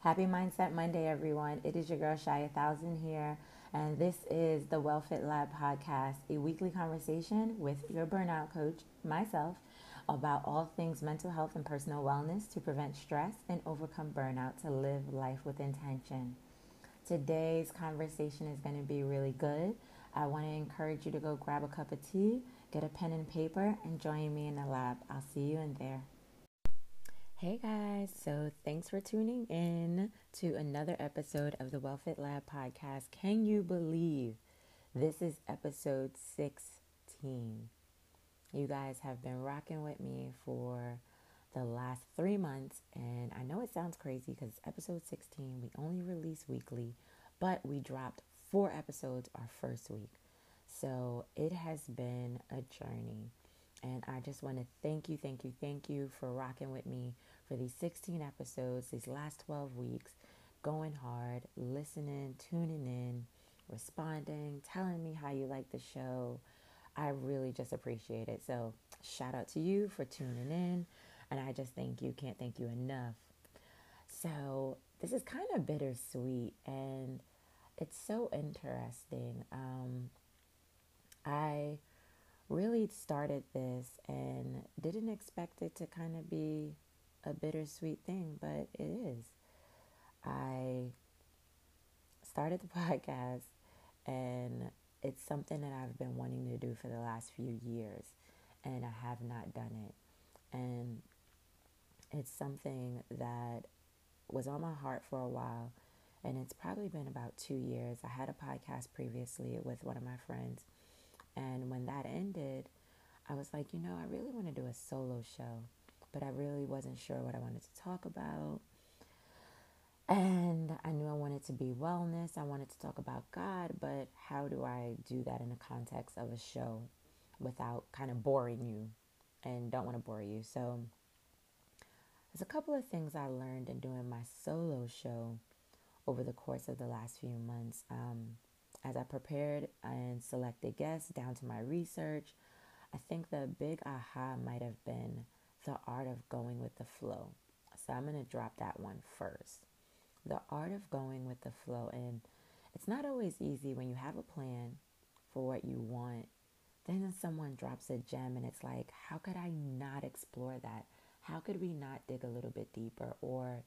Happy Mindset Monday, everyone. It is your girl Shy Thousand here, and this is the WellFit Lab podcast, a weekly conversation with your burnout coach, myself, about all things mental health and personal wellness to prevent stress and overcome burnout to live life with intention. Today's conversation is going to be really good. I want to encourage you to go grab a cup of tea, get a pen and paper, and join me in the lab. I'll see you in there. Hey guys, so thanks for tuning in to another episode of the WellFit Lab podcast. Can you believe this is episode 16? You guys have been rocking with me for the last three months, and I know it sounds crazy because episode 16 we only release weekly, but we dropped four episodes our first week. So it has been a journey. And I just want to thank you, thank you, thank you for rocking with me for these 16 episodes, these last 12 weeks, going hard, listening, tuning in, responding, telling me how you like the show. I really just appreciate it. So, shout out to you for tuning in. And I just thank you, can't thank you enough. So, this is kind of bittersweet and it's so interesting. Um, I really started this and didn't expect it to kind of be a bittersweet thing, but it is. I started the podcast and it's something that I've been wanting to do for the last few years and I have not done it. And it's something that was on my heart for a while and it's probably been about two years. I had a podcast previously with one of my friends, and when that ended, I was like, you know, I really want to do a solo show but I really wasn't sure what I wanted to talk about. And I knew I wanted to be wellness. I wanted to talk about God, but how do I do that in the context of a show without kind of boring you and don't want to bore you? So, there's a couple of things I learned in doing my solo show over the course of the last few months. Um, as I prepared and selected guests down to my research, I think the big aha might have been the art of going with the flow. So I'm going to drop that one first. The art of going with the flow. And it's not always easy when you have a plan for what you want. Then someone drops a gem and it's like, how could I not explore that? How could we not dig a little bit deeper? Or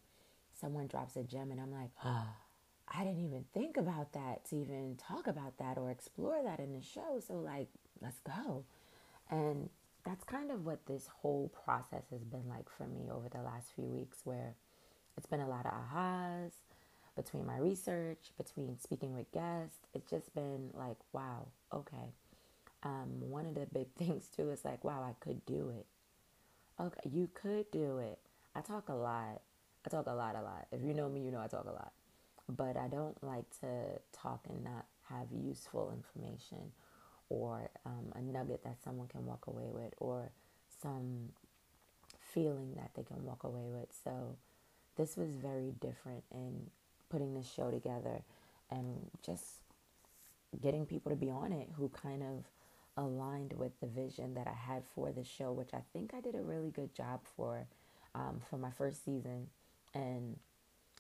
someone drops a gem and I'm like, oh, I didn't even think about that to even talk about that or explore that in the show. So, like, let's go. And that's kind of what this whole process has been like for me over the last few weeks, where it's been a lot of ahas between my research, between speaking with guests. It's just been like, wow, okay. Um, one of the big things too is like, wow, I could do it. Okay, you could do it. I talk a lot. I talk a lot, a lot. If you know me, you know I talk a lot. But I don't like to talk and not have useful information or um, a nugget that someone can walk away with or some feeling that they can walk away with. So this was very different in putting this show together and just getting people to be on it who kind of aligned with the vision that I had for the show, which I think I did a really good job for um, for my first season. And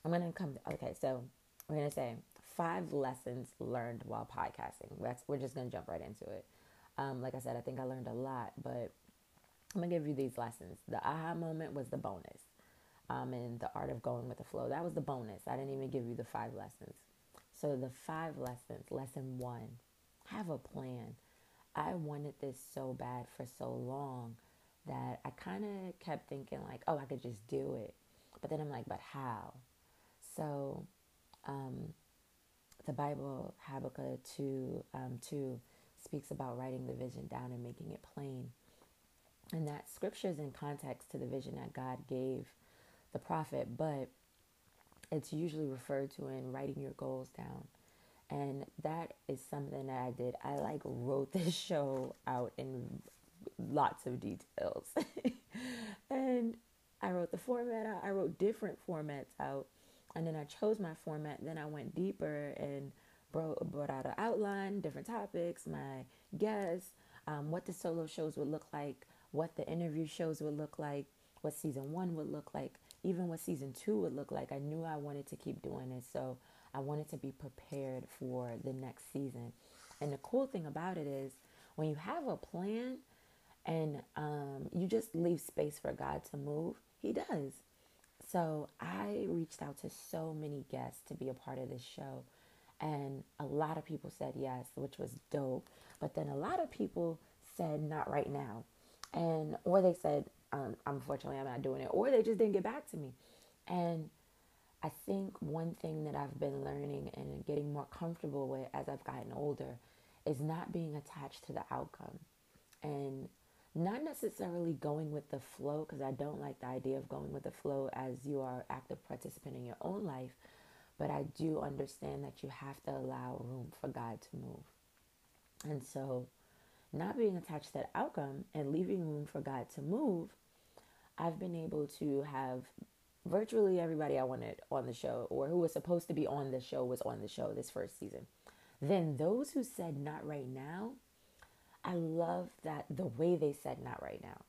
I'm gonna come. Okay, so we're gonna say five lessons learned while podcasting. That's we're just gonna jump right into it. Um, like I said, I think I learned a lot, but I'm gonna give you these lessons. The aha moment was the bonus, um, and the art of going with the flow. That was the bonus. I didn't even give you the five lessons. So the five lessons. Lesson one: have a plan. I wanted this so bad for so long that I kind of kept thinking like, oh, I could just do it. But then I'm like, but how? So um, the Bible, Habakkuk 2, um, 2 speaks about writing the vision down and making it plain. And that scripture is in context to the vision that God gave the prophet, but it's usually referred to in writing your goals down. And that is something that I did. I like wrote this show out in lots of details. and I wrote the format out. I wrote different formats out and then I chose my format. Then I went deeper and brought, brought out an outline, different topics, my guests, um, what the solo shows would look like, what the interview shows would look like, what season one would look like. even what season two would look like. I knew I wanted to keep doing it, so I wanted to be prepared for the next season. And the cool thing about it is when you have a plan and um, you just leave space for God to move, He does. So I reached out to so many guests to be a part of this show. And a lot of people said yes, which was dope. But then a lot of people said not right now. And, or they said, um, unfortunately, I'm not doing it. Or they just didn't get back to me. And I think one thing that I've been learning and getting more comfortable with as I've gotten older is not being attached to the outcome and not necessarily going with the flow because I don't like the idea of going with the flow as you are active participant in your own life, but I do understand that you have to allow room for God to move. And so, not being attached to that outcome and leaving room for God to move, I've been able to have virtually everybody I wanted on the show or who was supposed to be on the show was on the show this first season. Then those who said not right now, I love that the way they said not right now.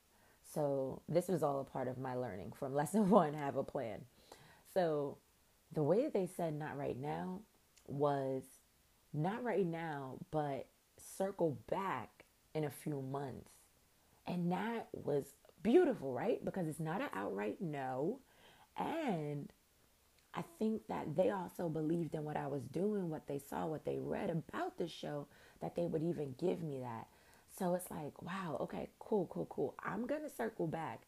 So this was all a part of my learning from lesson one, have a plan. So the way they said not right now was not right now, but circle back in a few months. And that was beautiful, right? Because it's not an outright no. And I think that they also believed in what I was doing, what they saw, what they read about the show, that they would even give me that. So it's like, wow, okay, cool, cool, cool. I'm going to circle back.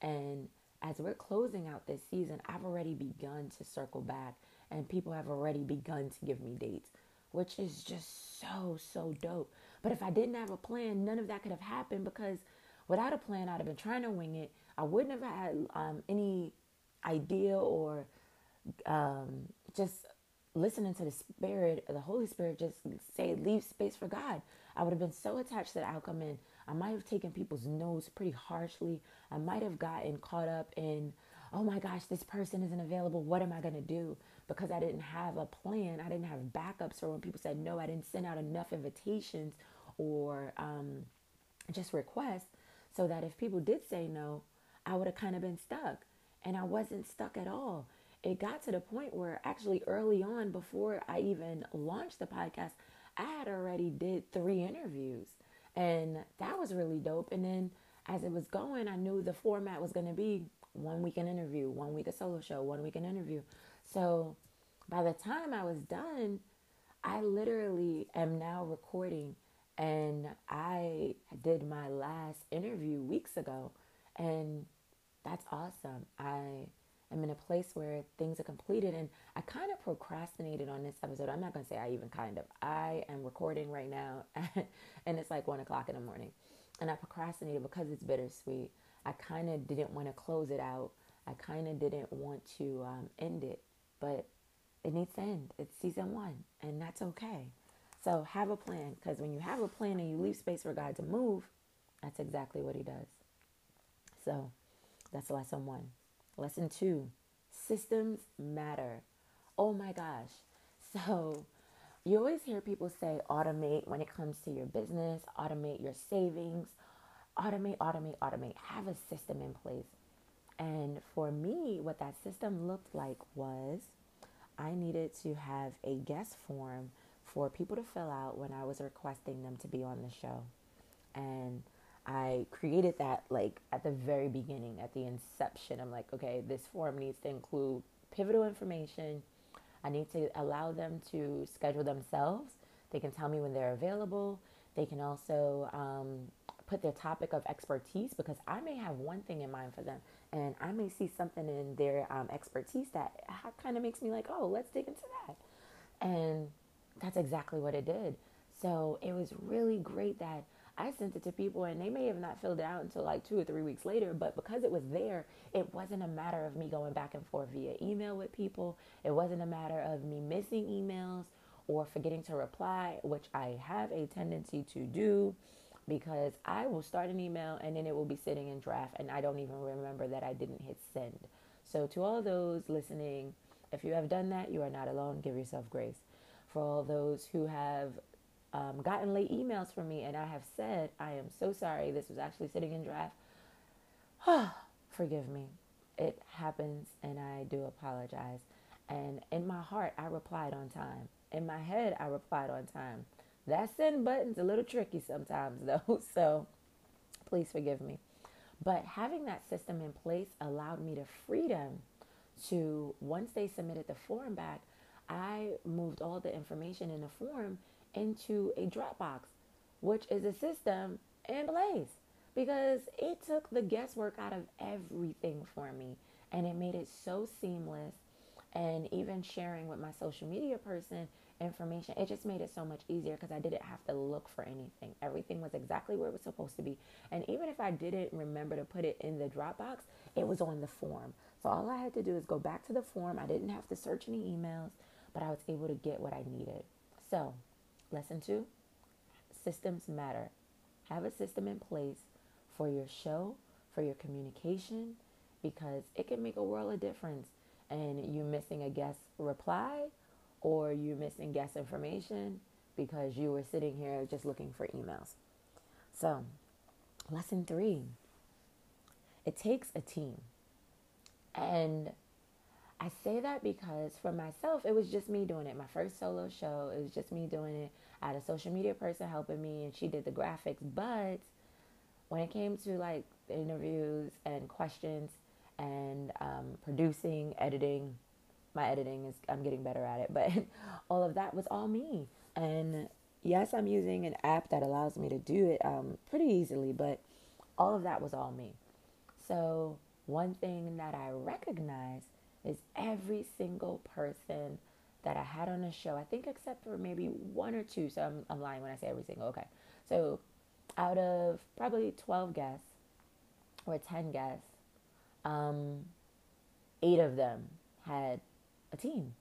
And as we're closing out this season, I've already begun to circle back, and people have already begun to give me dates, which is just so, so dope. But if I didn't have a plan, none of that could have happened because without a plan, I'd have been trying to wing it. I wouldn't have had um, any idea or um, just listening to the Spirit, the Holy Spirit, just say, leave space for God. I would have been so attached to the outcome, and I might have taken people's notes pretty harshly. I might have gotten caught up in, oh my gosh, this person isn't available. What am I going to do? Because I didn't have a plan. I didn't have backups. So when people said no, I didn't send out enough invitations or um, just requests so that if people did say no, I would have kind of been stuck. And I wasn't stuck at all. It got to the point where actually early on, before I even launched the podcast, I had already did three interviews. And that was really dope. And then as it was going, I knew the format was going to be one week an interview, one week a solo show, one week an interview. So by the time I was done, I literally am now recording and I did my last interview weeks ago and that's awesome. I am in a place where things are completed and I kind of procrastinated on this episode. I'm not going to say I even kind of. I am recording right now and it's like one o'clock in the morning. And I procrastinated because it's bittersweet. I kind of didn't want to close it out. I kind of didn't want to um, end it, but it needs to end. It's season one, and that's okay. So have a plan because when you have a plan and you leave space for God to move, that's exactly what He does. So that's lesson one. Lesson two systems matter. Oh my gosh. So, you always hear people say automate when it comes to your business, automate your savings, automate, automate, automate. Have a system in place. And for me, what that system looked like was I needed to have a guest form for people to fill out when I was requesting them to be on the show. And I created that like at the very beginning, at the inception. I'm like, okay, this form needs to include pivotal information. I need to allow them to schedule themselves. They can tell me when they're available. They can also um, put their topic of expertise because I may have one thing in mind for them and I may see something in their um, expertise that kind of makes me like, oh, let's dig into that. And that's exactly what it did. So it was really great that I sent it to people and they may have not filled it out until like two or three weeks later, but because it was there, it wasn't a matter of me going back and forth via email with people. It wasn't a matter of me missing emails or forgetting to reply, which I have a tendency to do because I will start an email and then it will be sitting in draft and I don't even remember that I didn't hit send. So, to all those listening, if you have done that, you are not alone. Give yourself grace. For all those who have um, gotten late emails from me and I have said, I am so sorry, this was actually sitting in draft. Forgive me. it happens and I do apologize. And in my heart, I replied on time. In my head, I replied on time. That send button's a little tricky sometimes, though. So please forgive me. But having that system in place allowed me the freedom to, once they submitted the form back, I moved all the information in the form into a Dropbox, which is a system in place because it took the guesswork out of everything for me and it made it so seamless. And even sharing with my social media person information, it just made it so much easier because I didn't have to look for anything. Everything was exactly where it was supposed to be. And even if I didn't remember to put it in the Dropbox, it was on the form. So all I had to do is go back to the form. I didn't have to search any emails, but I was able to get what I needed. So, lesson two systems matter. Have a system in place for your show, for your communication, because it can make a world of difference. And you missing a guest reply or you missing guest information because you were sitting here just looking for emails. So, lesson three it takes a team. And I say that because for myself, it was just me doing it. My first solo show, it was just me doing it. I had a social media person helping me, and she did the graphics. But when it came to like interviews and questions and um, producing, editing, my editing is I'm getting better at it, but all of that was all me. And yes, I'm using an app that allows me to do it um, pretty easily, but all of that was all me. So one thing that I recognize is every single person that I had on the show, I think except for maybe one or two, so I'm, I'm lying when I say every single, okay. So out of probably 12 guests or 10 guests, um, eight of them had a team.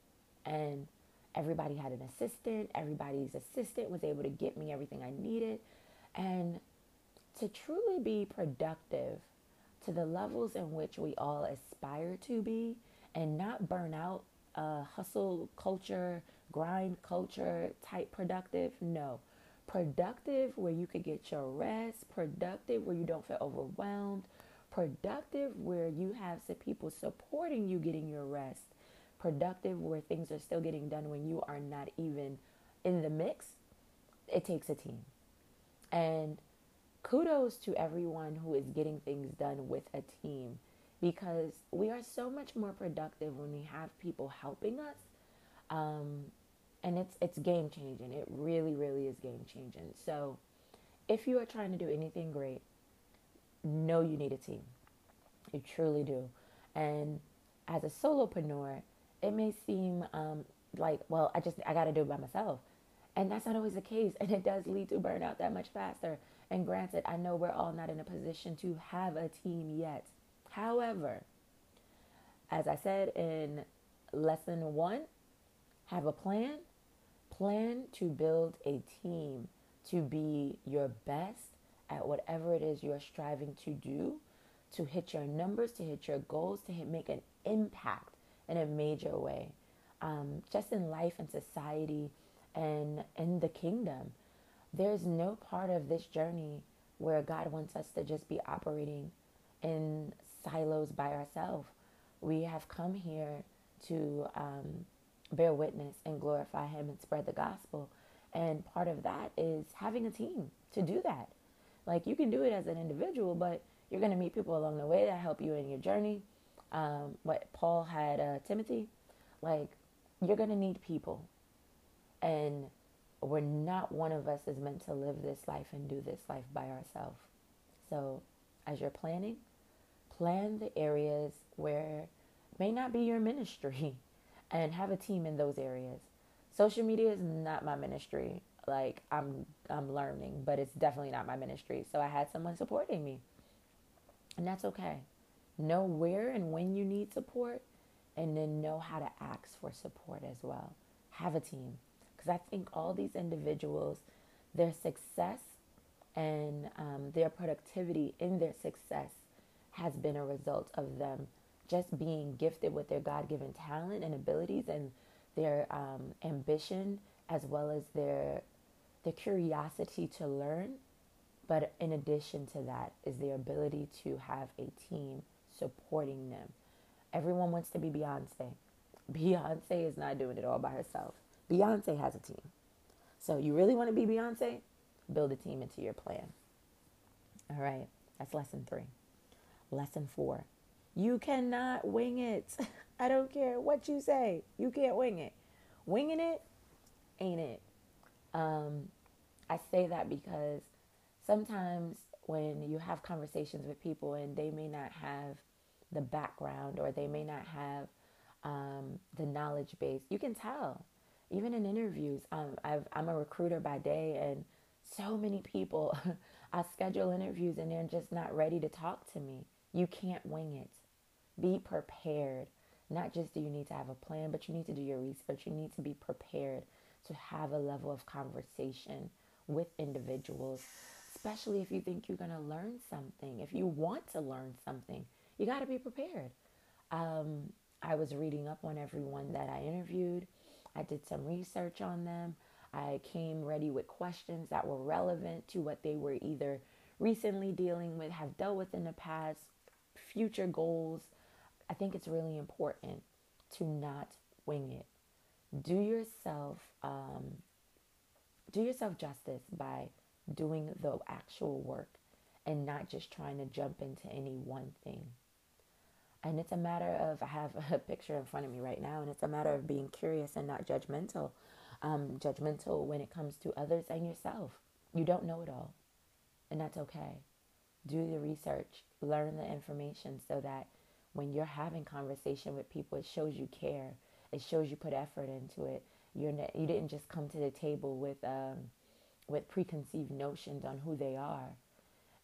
And everybody had an assistant. Everybody's assistant was able to get me everything I needed. And to truly be productive to the levels in which we all aspire to be and not burn out uh, hustle culture, grind culture type productive. No. Productive where you could get your rest, productive where you don't feel overwhelmed, productive where you have some people supporting you getting your rest, productive where things are still getting done when you are not even in the mix, it takes a team. And kudos to everyone who is getting things done with a team because we are so much more productive when we have people helping us. Um, and it's it's game changing. It really, really is game changing. So if you are trying to do anything great, know you need a team. You truly do. And as a solopreneur, it may seem um, like, well, I just I got to do it by myself, and that's not always the case, and it does lead to burnout that much faster. And granted, I know we're all not in a position to have a team yet. However, as I said in lesson one, have a plan. Plan to build a team to be your best at whatever it is you're striving to do, to hit your numbers, to hit your goals, to hit, make an impact in a major way, um, just in life and society and in the kingdom. There's no part of this journey where God wants us to just be operating in silos by ourselves. We have come here to um, bear witness and glorify Him and spread the gospel. And part of that is having a team to do that. Like you can do it as an individual, but you're going to meet people along the way that help you in your journey um, what Paul had uh, Timothy, like you're gonna need people, and we're not one of us is meant to live this life and do this life by ourselves. So, as you're planning, plan the areas where may not be your ministry, and have a team in those areas. Social media is not my ministry. Like I'm I'm learning, but it's definitely not my ministry. So I had someone supporting me. And that's okay. Know where and when you need support, and then know how to ask for support as well. Have a team. Because I think all these individuals, their success and um, their productivity in their success has been a result of them just being gifted with their God given talent and abilities and their um, ambition as well as their the curiosity to learn. But in addition to that is the ability to have a team supporting them Everyone wants to be Beyonce. Beyonce is not doing it all by herself. Beyonce has a team. So you really want to be Beyonce? Build a team into your plan. All right, that's lesson three. Lesson four you cannot wing it. I don't care what you say. You can't wing it. Winging it ain't it. Um, I say that because sometimes when you have conversations with people and they may not have the background or they may not have um, the knowledge base, you can tell. Even in interviews, um, i am a recruiter by day, and so many people, I schedule interviews and they're just not ready to talk to me. You can't wing it. Be prepared. Not just do you need to have a plan, but you need to do your research. You need to be prepared to have a level of conversation with individuals, especially if you think you're going to learn something. If you want to learn something, you got to be prepared. Um, I was reading up on everyone that I interviewed. I did some research on them. I came ready with questions that were relevant to what they were either recently dealing with, have dealt with in the past, future goals, I think it's really important to not wing it. Do yourself um, do yourself justice by doing the actual work and not just trying to jump into any one thing. And it's a matter of I have a picture in front of me right now, and it's a matter of being curious and not judgmental. Um, judgmental when it comes to others and yourself. You don't know it all, and that's okay. Do the research, learn the information so that when you're having conversation with people, it shows you care. It shows you put effort into it. You're ne- you didn't just come to the table with um, with preconceived notions on who they are,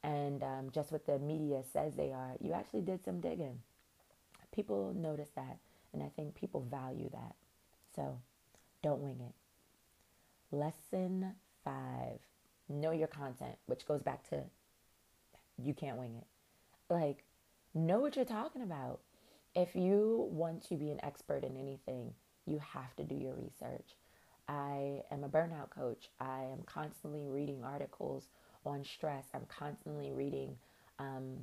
and um, just what the media says they are. You actually did some digging. People notice that, and I think people value that. So, don't wing it. Lesson five: Know your content, which goes back to you can't wing it. Like know what you're talking about. If you want to be an expert in anything, you have to do your research. I am a burnout coach. I am constantly reading articles on stress. I'm constantly reading um,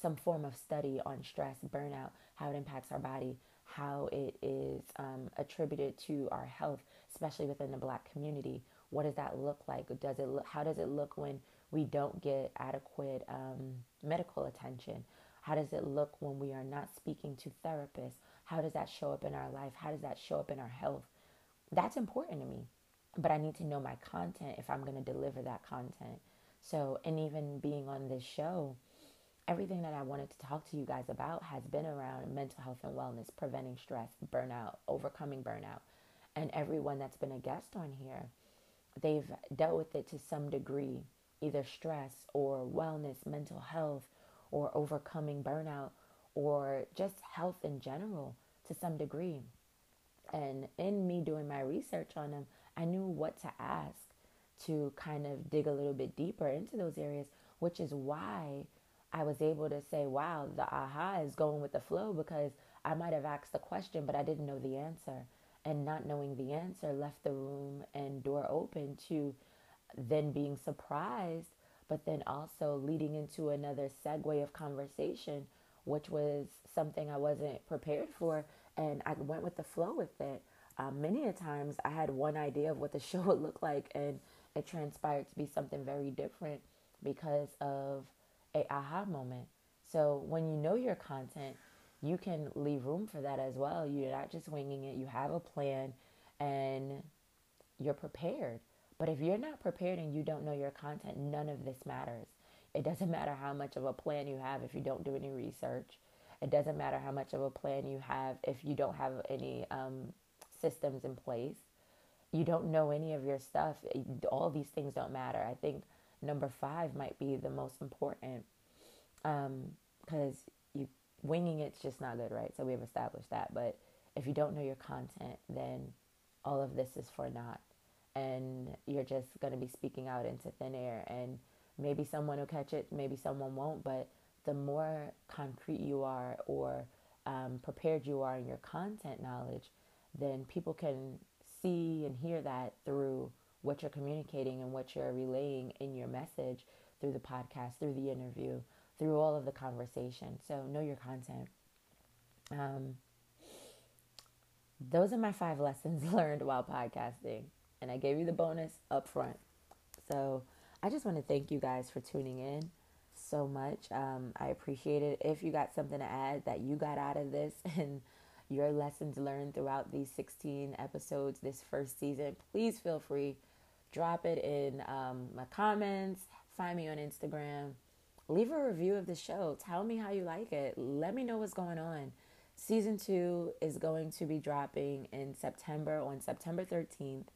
some form of study on stress, burnout, how it impacts our body, how it is um, attributed to our health, especially within the Black community. What does that look like? Does it look, how does it look when we don't get adequate um, medical attention? How does it look when we are not speaking to therapists? How does that show up in our life? How does that show up in our health? That's important to me. But I need to know my content if I'm going to deliver that content. So, and even being on this show, everything that I wanted to talk to you guys about has been around mental health and wellness, preventing stress, burnout, overcoming burnout. And everyone that's been a guest on here, they've dealt with it to some degree, either stress or wellness, mental health, or overcoming burnout or just health in general to some degree. And in me doing my research on them, I knew what to ask to kind of dig a little bit deeper into those areas, which is why I was able to say, wow, the aha is going with the flow because I might have asked the question, but I didn't know the answer. And not knowing the answer left the room and door open to then being surprised but then also leading into another segue of conversation, which was something I wasn't prepared for. And I went with the flow with it. Um, many a times I had one idea of what the show would look like, and it transpired to be something very different because of a aha moment. So when you know your content, you can leave room for that as well. You're not just winging it. You have a plan, and you're prepared. But if you're not prepared and you don't know your content, none of this matters. It doesn't matter how much of a plan you have if you don't do any research. It doesn't matter how much of a plan you have if you don't have any um, systems in place. You don't know any of your stuff. All these things don't matter. I think number five might be the most important because um, you winging it's just not good, right? So we have established that. But if you don't know your content, then all of this is for naught and you're just going to be speaking out into thin air. And maybe someone will catch it maybe someone won't but the more concrete you are or um, prepared you are in your content knowledge then people can see and hear that through what you're communicating and what you're relaying in your message through the podcast through the interview through all of the conversation. So know your content. Um, those are my five lessons learned while podcasting. And I gave you the bonus up front. So I just want to thank you guys for tuning in so much. Um, I appreciate it. If you got something to add that you got out of this and your lessons learned throughout these 16 episodes this first season, please feel free. Drop it in um, my comments. Find me on Instagram. Leave a review of the show. Tell me how you like it. Let me know what's going on. Season two is going to be dropping in September on September 13th.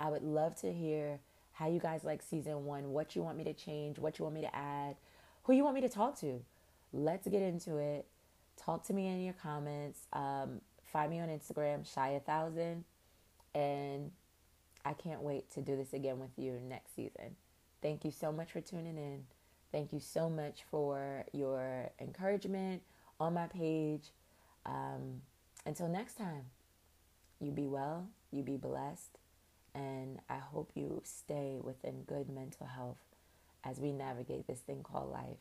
I would love to hear how you guys like season one, what you want me to change, what you want me to add, who you want me to talk to. Let's get into it. Talk to me in your comments. Um, find me on Instagram, shy a thousand, and I can't wait to do this again with you next season. Thank you so much for tuning in. Thank you so much for your encouragement on my page. Um, until next time, you be well, you be blessed, and I hope you stay within good mental health as we navigate this thing called life.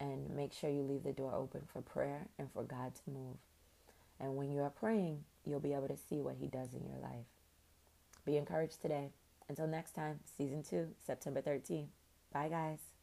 And make sure you leave the door open for prayer and for God to move. And when you are praying, you'll be able to see what He does in your life. Be encouraged today. Until next time, season two, September 13th. Bye, guys.